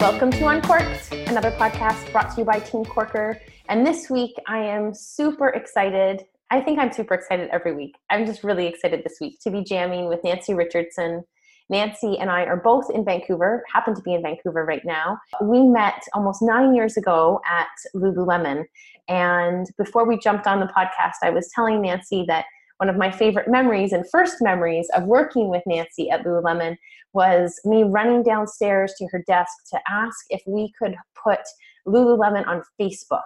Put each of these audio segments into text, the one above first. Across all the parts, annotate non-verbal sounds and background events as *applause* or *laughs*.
Welcome to Uncorked, another podcast brought to you by Team Corker. And this week, I am super excited. I think I'm super excited every week. I'm just really excited this week to be jamming with Nancy Richardson. Nancy and I are both in Vancouver, happen to be in Vancouver right now. We met almost nine years ago at Lululemon. And before we jumped on the podcast, I was telling Nancy that one of my favorite memories and first memories of working with Nancy at Lululemon was me running downstairs to her desk to ask if we could put Lululemon on Facebook.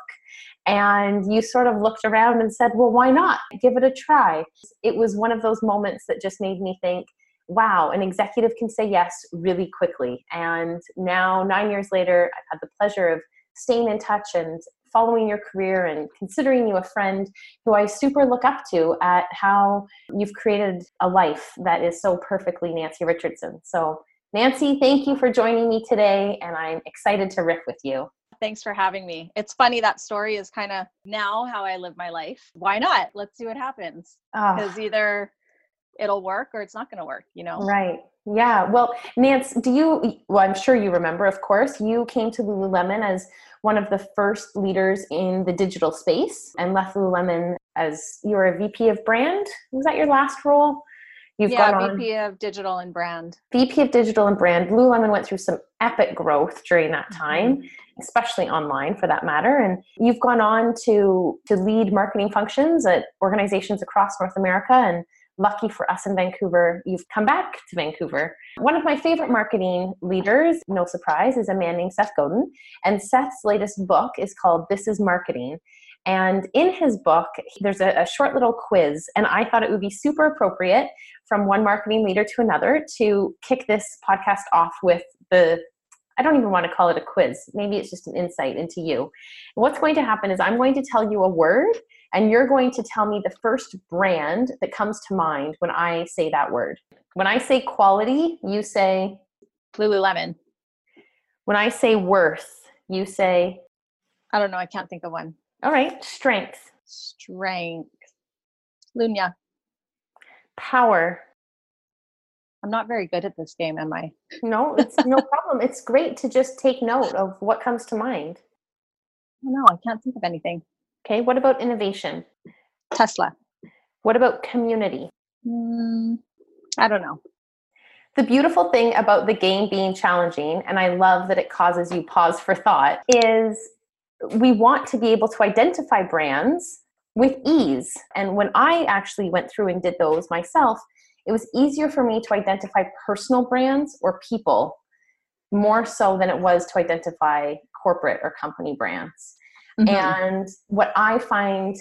And you sort of looked around and said, well, why not? Give it a try. It was one of those moments that just made me think, wow, an executive can say yes really quickly. And now, nine years later, I've had the pleasure of staying in touch and following your career and considering you a friend who I super look up to at how you've created a life that is so perfectly Nancy Richardson. So, Nancy, thank you for joining me today, and I'm excited to riff with you. Thanks for having me. It's funny that story is kind of now how I live my life. Why not? Let's see what happens. Ah. Because oh. either it'll work or it's not going to work, you know? Right. Yeah. Well, Nance, do you, well, I'm sure you remember, of course, you came to Lululemon as one of the first leaders in the digital space and left Lululemon as you were a VP of brand. Was that your last role? You've yeah, gone VP on, of digital and brand. VP of digital and brand. Lululemon went through some epic growth during that mm-hmm. time, mm-hmm. especially online for that matter. And you've gone on to to lead marketing functions at organizations across North America and lucky for us in Vancouver, you've come back to Vancouver. One of my favorite marketing leaders, no surprise, is a man named Seth Godin. And Seth's latest book is called This is Marketing. And in his book, there's a, a, short little quiz, and I thought it would be super appropriate from one marketing leader to another to kick this podcast off with the I don't even want to call it a quiz. Maybe it's just an insight into you. What's going to happen is I'm going to tell you a word, and you're going to tell me the first brand that comes to mind when I say that word. When I say quality, you say Lululemon. When I say worth, you say I don't know, I can't think of one. All right, strength. Strength. Lunya. Power. I'm not very good at this game, am I? No, it's no *laughs* problem. It's great to just take note of what comes to mind. No, I can't think of anything. Okay, what about innovation? Tesla. What about community? Mm, I don't know. The beautiful thing about the game being challenging, and I love that it causes you pause for thought, is we want to be able to identify brands with ease. And when I actually went through and did those myself, it was easier for me to identify personal brands or people more so than it was to identify corporate or company brands. Mm-hmm. And what I find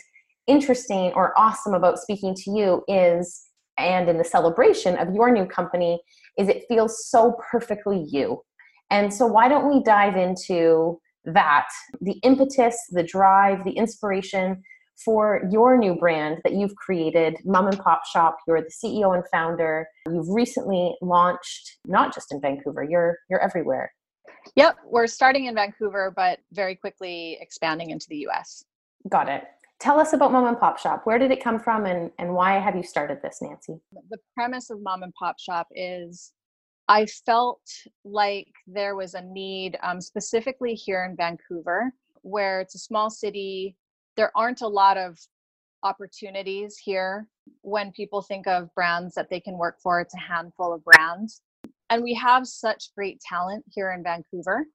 interesting or awesome about speaking to you is, and in the celebration of your new company, is it feels so perfectly you. And so, why don't we dive into that the impetus, the drive, the inspiration for your new brand that you've created, Mom and Pop Shop. You're the CEO and founder. You've recently launched not just in Vancouver, you're you're everywhere. Yep, we're starting in Vancouver, but very quickly expanding into the US. Got it. Tell us about Mom and Pop Shop. Where did it come from and, and why have you started this, Nancy? The premise of Mom and Pop Shop is I felt like there was a need, um, specifically here in Vancouver, where it's a small city. There aren't a lot of opportunities here. When people think of brands that they can work for, it's a handful of brands and we have such great talent here in Vancouver.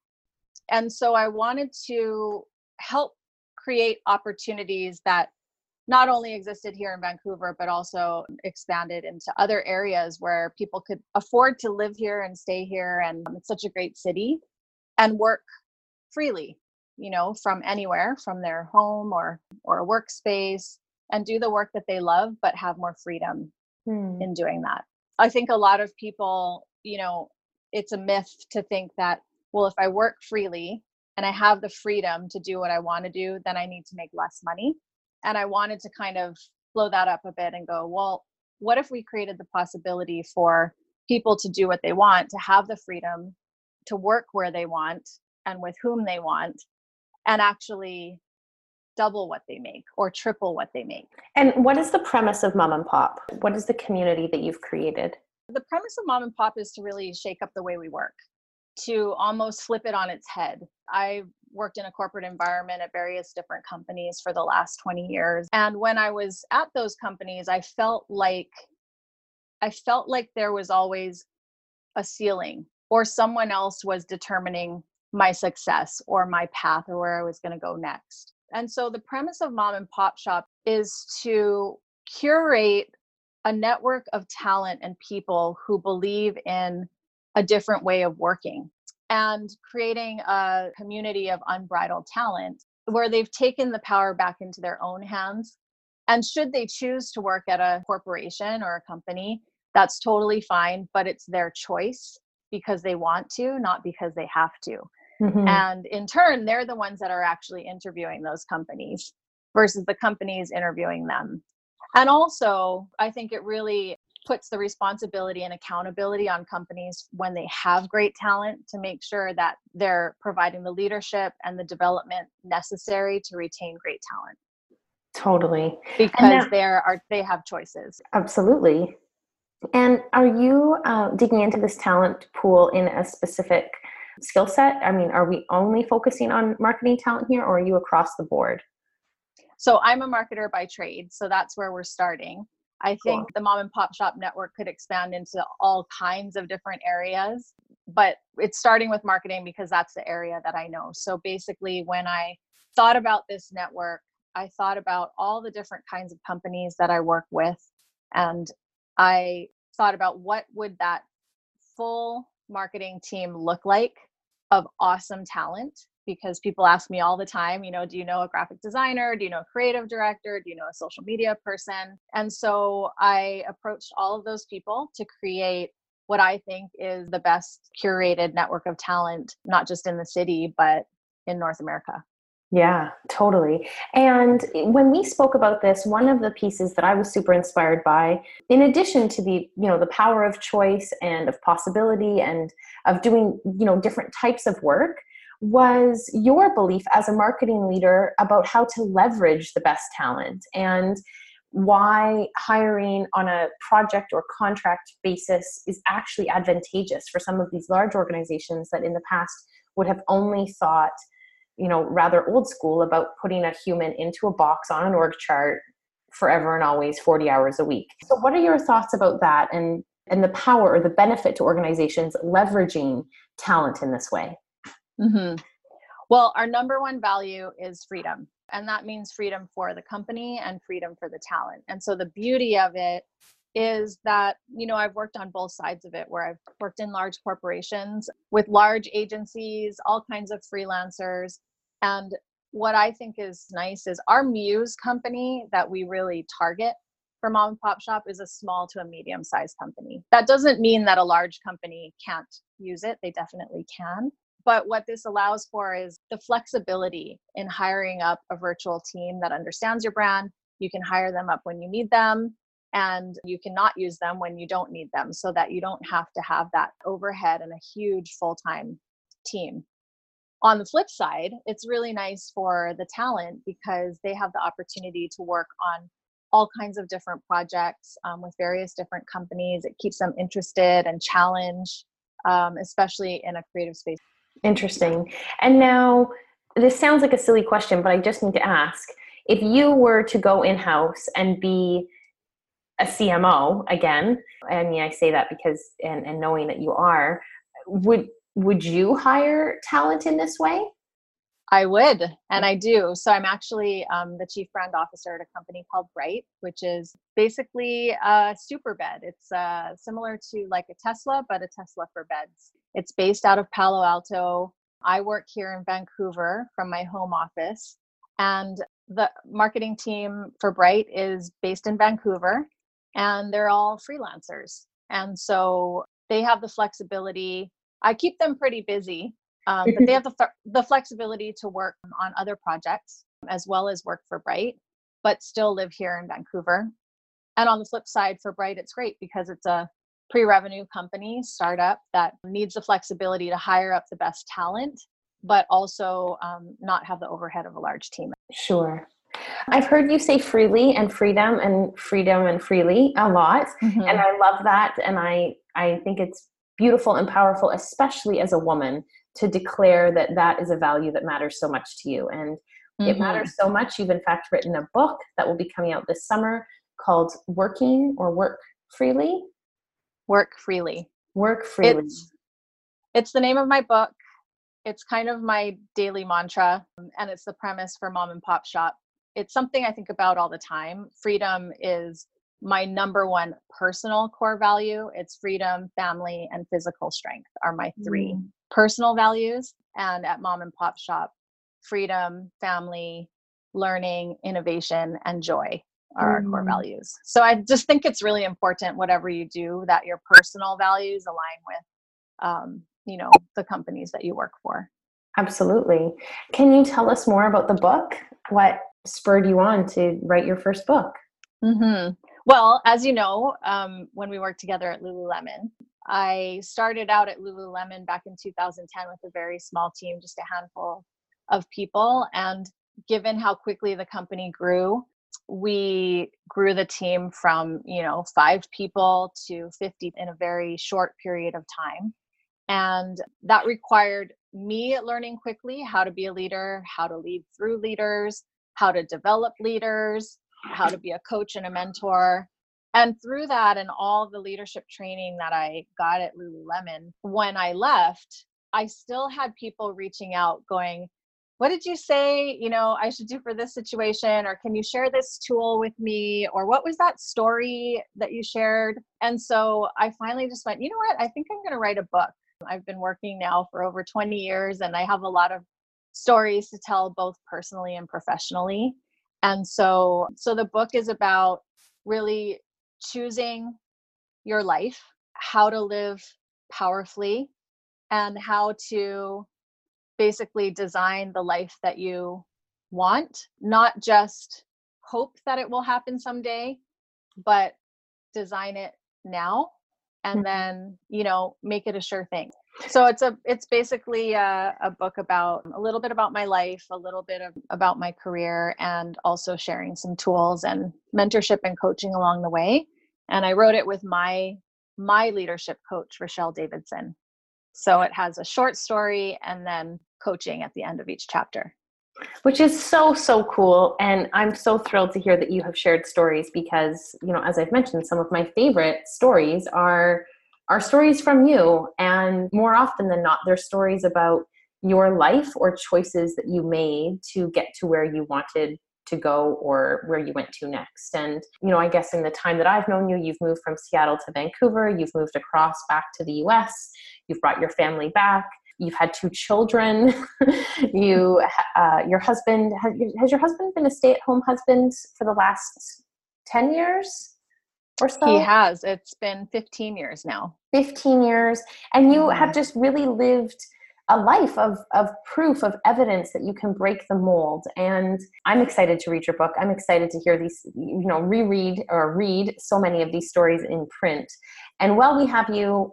And so I wanted to help create opportunities that not only existed here in Vancouver, but also expanded into other areas where people could afford to live here and stay here. And it's such a great city and work freely, you know, from anywhere, from their home or, or a workspace and do the work that they love, but have more freedom hmm. in doing that. I think a lot of people you know it's a myth to think that well if i work freely and i have the freedom to do what i want to do then i need to make less money and i wanted to kind of blow that up a bit and go well what if we created the possibility for people to do what they want to have the freedom to work where they want and with whom they want and actually double what they make or triple what they make. And what is the premise of Mom and Pop? What is the community that you've created? The premise of Mom and Pop is to really shake up the way we work, to almost flip it on its head. I worked in a corporate environment at various different companies for the last 20 years. And when I was at those companies, I felt like I felt like there was always a ceiling or someone else was determining my success or my path or where I was going to go next. And so the premise of Mom and Pop Shop is to curate a network of talent and people who believe in a different way of working and creating a community of unbridled talent where they've taken the power back into their own hands. And should they choose to work at a corporation or a company, that's totally fine, but it's their choice because they want to, not because they have to. Mm-hmm. And in turn, they're the ones that are actually interviewing those companies versus the companies interviewing them. And also, I think it really puts the responsibility and accountability on companies when they have great talent to make sure that they're providing the leadership and the development necessary to retain great talent. Totally. Because there are they have choices. Absolutely. And are you uh, digging into this talent pool in a specific skill set? I mean, are we only focusing on marketing talent here, or are you across the board? So I'm a marketer by trade, so that's where we're starting. I think cool. the mom and pop shop network could expand into all kinds of different areas, but it's starting with marketing because that's the area that I know. So basically, when I thought about this network, I thought about all the different kinds of companies that I work with and I thought about what would that full marketing team look like of awesome talent because people ask me all the time, you know, do you know a graphic designer? Do you know a creative director? Do you know a social media person? And so I approached all of those people to create what I think is the best curated network of talent, not just in the city, but in North America. Yeah, totally. And when we spoke about this, one of the pieces that I was super inspired by, in addition to the, you know, the power of choice and of possibility and of doing, you know, different types of work, was your belief as a marketing leader about how to leverage the best talent and why hiring on a project or contract basis is actually advantageous for some of these large organizations that in the past would have only thought you know rather old school about putting a human into a box on an org chart forever and always 40 hours a week. So what are your thoughts about that and and the power or the benefit to organizations leveraging talent in this way mm-hmm. well our number one value is freedom and that means freedom for the company and freedom for the talent. And so the beauty of it is that you know i've worked on both sides of it where i've worked in large corporations with large agencies all kinds of freelancers. And what i think is nice is our muse company that we really target for mom and pop shop is a small to a medium sized company. That doesn't mean that a large company can't use it. They definitely can but what this allows for is the flexibility in hiring up a virtual team that understands your brand. You can hire them up when you need them and you cannot use them when you don't need them so that you don't have to have that overhead and a huge full-time team. On the flip side it's really nice for the talent because they have the opportunity to work on all kinds of different projects um, with various different companies. It keeps them interested and challenged um, especially in a creative space interesting and now this sounds like a silly question but i just need to ask if you were to go in-house and be a CMO again. I mean, I say that because and, and knowing that you are, would would you hire talent in this way? I would, and I do. So I'm actually um, the chief brand officer at a company called Bryte, which is basically a super bed. It's uh, similar to like a Tesla, but a Tesla for beds. It's based out of Palo Alto. I work here in Vancouver from my home office, and the marketing team for Bryte is based in Vancouver and they're all freelancers. And so they have the flexibility. I keep them pretty busy, um, but they *laughs* have the, the flexibility to work on other projects as well as work for Bryte, but still live here in Vancouver. And on the flip side, for Bryte, it's great because it's a pre-revenue company startup that needs the flexibility to hire up the best talent but also um, not have the overhead of a large team sure I've heard you say freely and freedom and freedom and freely a lot. Mm-hmm. And I love that. And I, I think it's beautiful and powerful, especially as a woman, to declare that that is a value that matters so much to you. And mm-hmm. it matters so much. You've, in fact, written a book that will be coming out this summer called Working or Work Freely. Work Freely. Work Freely. It's, it's the name of my book. It's kind of my daily mantra, and it's the premise for Mom and Pop Shop it's something I think about all the time. Freedom is my number one personal core value. It's freedom, family, and physical strength are my three mm. personal values. And at Mom and Pop Shop, freedom, family, learning, innovation, and joy are our core mm. values. So I just think it's really important, whatever you do, that your personal values align with, um, you know, the companies that you work for. Absolutely. Can you tell us more about the book? What spurred you on to write your first book? Mm-hmm. Well, as you know, um, when we worked together at Lululemon, I started out at Lululemon back in 2010 with a very small team, just a handful of people. And given how quickly the company grew, we grew the team from you know five people to 50 in a very short period of time and that required me learning quickly how to be a leader how to lead through leaders how to develop leaders, how to be a coach and a mentor. And through that and all the leadership training that I got at Lululemon, when I left, I still had people reaching out going, what did you say you know i should do for this situation or can you share this tool with me or what was that story that you shared? And so i finally just went you know what? I think i'm going to write a book. I've been working now for over 20 years and i have a lot of stories to tell both personally and professionally. And so so the book is about really choosing your life how to live powerfully and how to basically design the life that you want not just hope that it will happen someday but design it now and mm-hmm. then you know make it a sure thing. So it's a it's basically a, a, book about a little bit about my life a little bit of, about my career and also sharing some tools and mentorship and coaching along the way. And i wrote it with my my leadership coach rochelle davidson. So it has a short story and then coaching at the end of each chapter which is so so cool and i'm so thrilled to hear that you have shared stories because you know as i've mentioned some of my favorite stories are are stories from you. And more often than not, they're stories about your life or choices that you made to get to where you wanted to go or where you went to next. And, you know, I guess in the time that I've known you, you've moved from Seattle to Vancouver, you've moved across back to the US, you've brought your family back. You've had two children. *laughs* you, uh, your husband has, has your husband been a stay-at-home husband for the last ten years? or so? He has. It's been 15 years now. 15 years. And you mm-hmm. have just really lived a life of, of proof, of evidence that you can break the mold. And I'm excited to read your book. I'm excited to hear these, you know, reread or read so many of these stories in print. And while we have you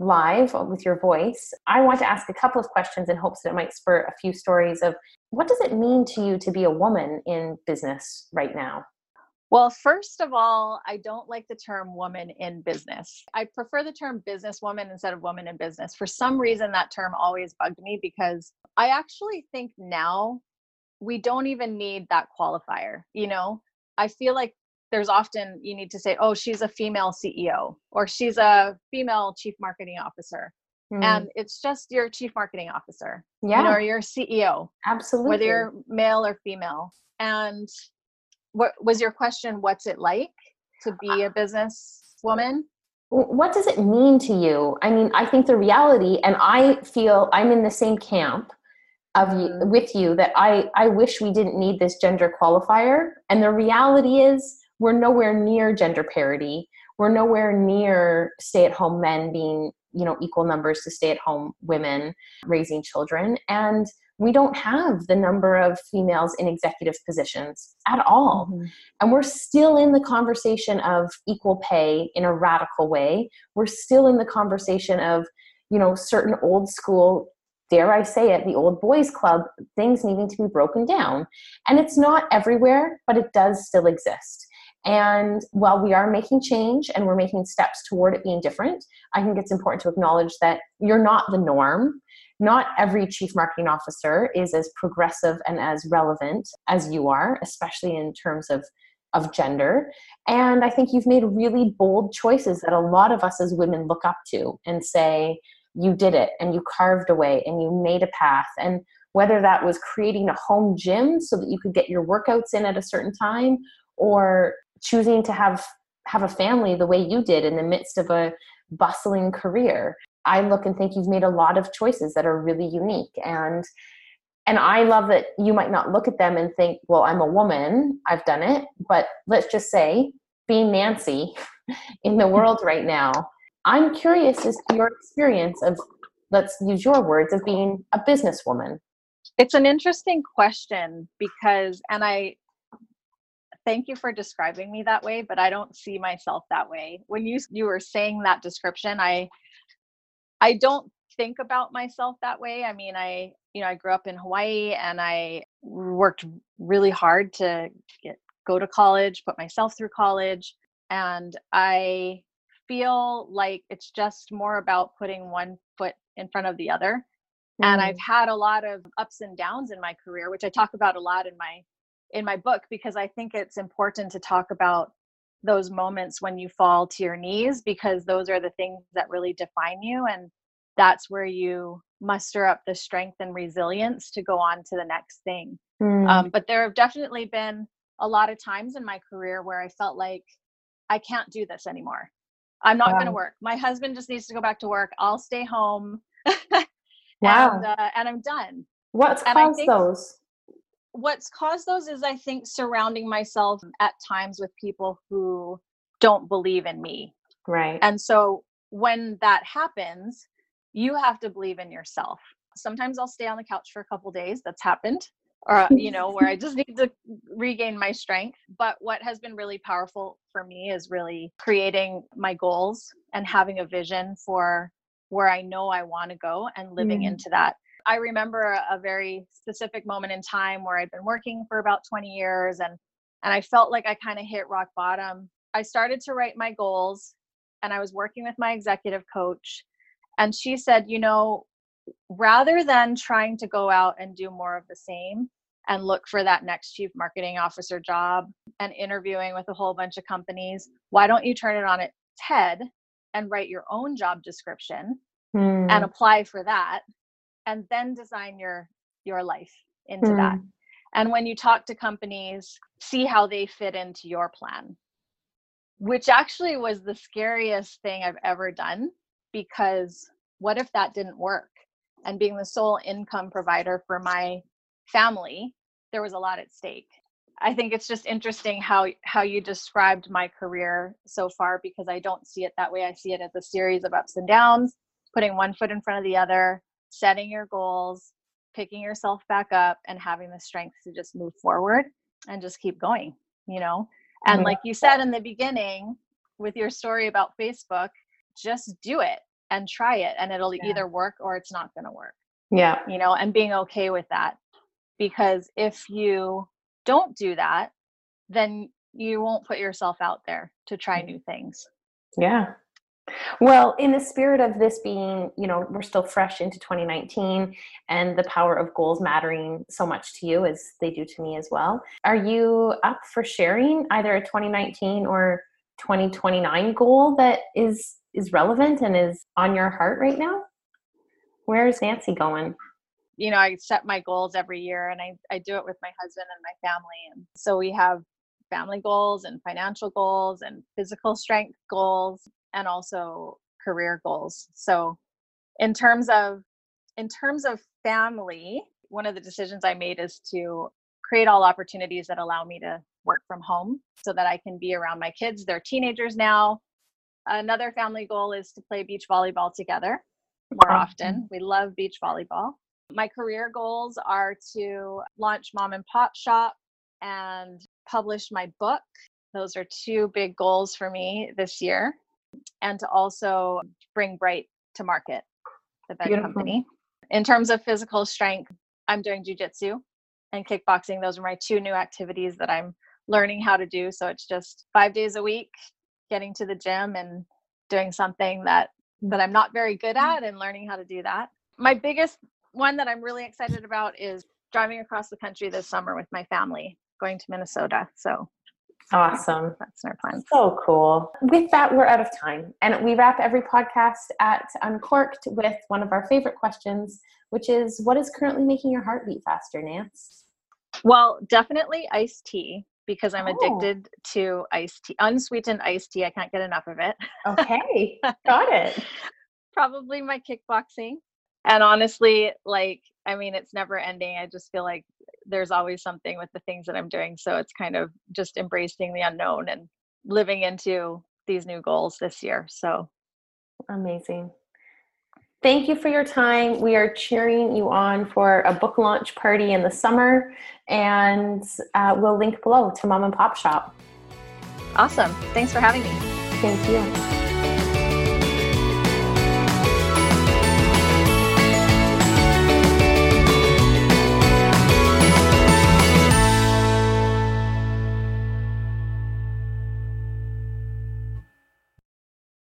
live with your voice, I want to ask a couple of questions in hopes that it might spur a few stories of what does it mean to you to be a woman in business right now? Well, first of all, I don't like the term woman in business. I prefer the term businesswoman instead of woman in business. For some reason, that term always bugged me because I actually think now we don't even need that qualifier. You know, I feel like there's often you need to say, oh, she's a female CEO or she's a female chief marketing officer. Mm. And it's just your chief marketing officer, yeah, you know, or your CEO, absolutely, whether you're male or female. And what was your question what's it like to be a business woman what does it mean to you i mean i think the reality and i feel i'm in the same camp of you mm-hmm. with you that i i wish we didn't need this gender qualifier and the reality is we're nowhere near gender parity we're nowhere near stay at home men being you know equal numbers to stay at home women raising children and we don't have the number of females in executive positions at all. Mm-hmm. And we're still in the conversation of equal pay in a radical way. We're still in the conversation of, you know, certain old school, dare I say it, the old boys club, things needing to be broken down. And it's not everywhere, but it does still exist. And while we are making change and we're making steps toward it being different, I think it's important to acknowledge that you're not the norm not every chief marketing officer is as progressive and as relevant as you are, especially in terms of of gender. And I think you've made really bold choices that a lot of us as women look up to and say, you did it and you carved away and you made a path. And whether that was creating a home gym so that you could get your workouts in at a certain time or choosing to have have a family the way you did in the midst of a bustling career I look and think you've made a lot of choices that are really unique and and I love that you might not look at them and think, well, I'm a woman, I've done it, but let's just say being Nancy *laughs* in the world *laughs* right now, I'm curious as to your experience of let's use your words of being a businesswoman. It's an interesting question because and I thank you for describing me that way, but I don't see myself that way. When you you were saying that description, I I don't think about myself that way. I mean, I, you know, I grew up in Hawaii and I worked really hard to get go to college, put myself through college, and I feel like it's just more about putting one foot in front of the other. Mm. And I've mm. had a lot of ups and downs in my career, which I talk about a lot in my in my book because I think it's important to talk about those moments when you fall to your knees because those are the things that really define you and that's where you muster up the strength and resilience to go on to the next thing. Mm. um, but there have definitely been a lot of times in my career where i felt like i can't do this anymore. I'm not wow. going to work. My husband just needs to go back to work. I'll stay home. *laughs* Wow. and, uh, and i'm done. What's and caused those what's caused those is I think surrounding myself at times with people who don't believe in me. Right. And so when that happens, you have to believe in yourself. Sometimes I'll stay on the couch for a couple days. That's happened. Or, you know, where I just need to regain my strength. But what has been really powerful for me is really creating my goals and having a vision for where I know I want to go and living mm. into that. I remember a, a very specific moment in time where I'd been working for about 20 years and and I felt like I kind of hit rock bottom. I started to write my goals and I was working with my executive coach and she said, you know, rather than trying to go out and do more of the same and look for that next chief marketing officer job and interviewing with a whole bunch of companies, why don't you turn it on its head and write your own job description and hmm. apply for that and then design your your life into mm. that and when you talk to companies see how they fit into your plan. Which actually was the scariest thing i've ever done because what if that didn't work? And being the sole income provider for my family there was a lot at stake. I think it's just interesting how how you described my career so far because i don't see it that way. I see it as a series of ups and downs putting one foot in front of the other setting your goals, picking yourself back up, and having the strength to just move forward and just keep going, you know? And like you said in the beginning with your story about Facebook, just do it and try it, and it'll yeah. either work or it's not going to work. Yeah. You know, and being okay with that. Because if you don't do that, then you won't put yourself out there to try mm. new things. Yeah. Well, in the spirit of this being, you know, we're still fresh into 2019 and the power of goals mattering so much to you as they do to me as well. Are you up for sharing either a 2019 or 2029 goal that is is relevant and is on your heart right now? Where is Nancy going? You know, I set my goals every year and I, I do it with my husband and my family. And so we have family goals and financial goals and physical strength goals and also career goals. So in terms of in terms of family, one of the decisions I made is to create all opportunities that allow me to work from home so that I can be around my kids. They're teenagers now. Another family goal is to play beach volleyball together more often. We love beach volleyball. My career goals are to launch Mom and Pop Shop and publish my book. Those are two big goals for me this year. And to also bring Bryte to market, the bed Beautiful. company. In terms of physical strength, I'm doing jujitsu and kickboxing. Those are my two new activities that I'm learning how to do. So it's just five days a week, getting to the gym and doing something that that I'm not very good mm. at and learning how to do that. My biggest one that I'm really excited about is driving across the country this summer with my family, going to Minnesota. So awesome. That's our plan. So cool. With that, we're out of time. And we wrap every podcast at Uncorked with one of our favorite questions, which is what is currently making your heart beat faster, Nance? Well, definitely iced tea because I'm oh. addicted to iced tea, unsweetened iced tea. I can't get enough of it. Okay, *laughs* got it. Probably my kickboxing. And honestly, like, I mean, it's never ending. I just feel like there's always something with the things that I'm doing. So it's kind of just embracing the unknown and living into these new goals this year. So amazing. Thank you for your time. We are cheering you on for a book launch party in the summer, and uh, we'll link below to Mom and Pop Shop. Awesome. Thanks for having me. Thank you.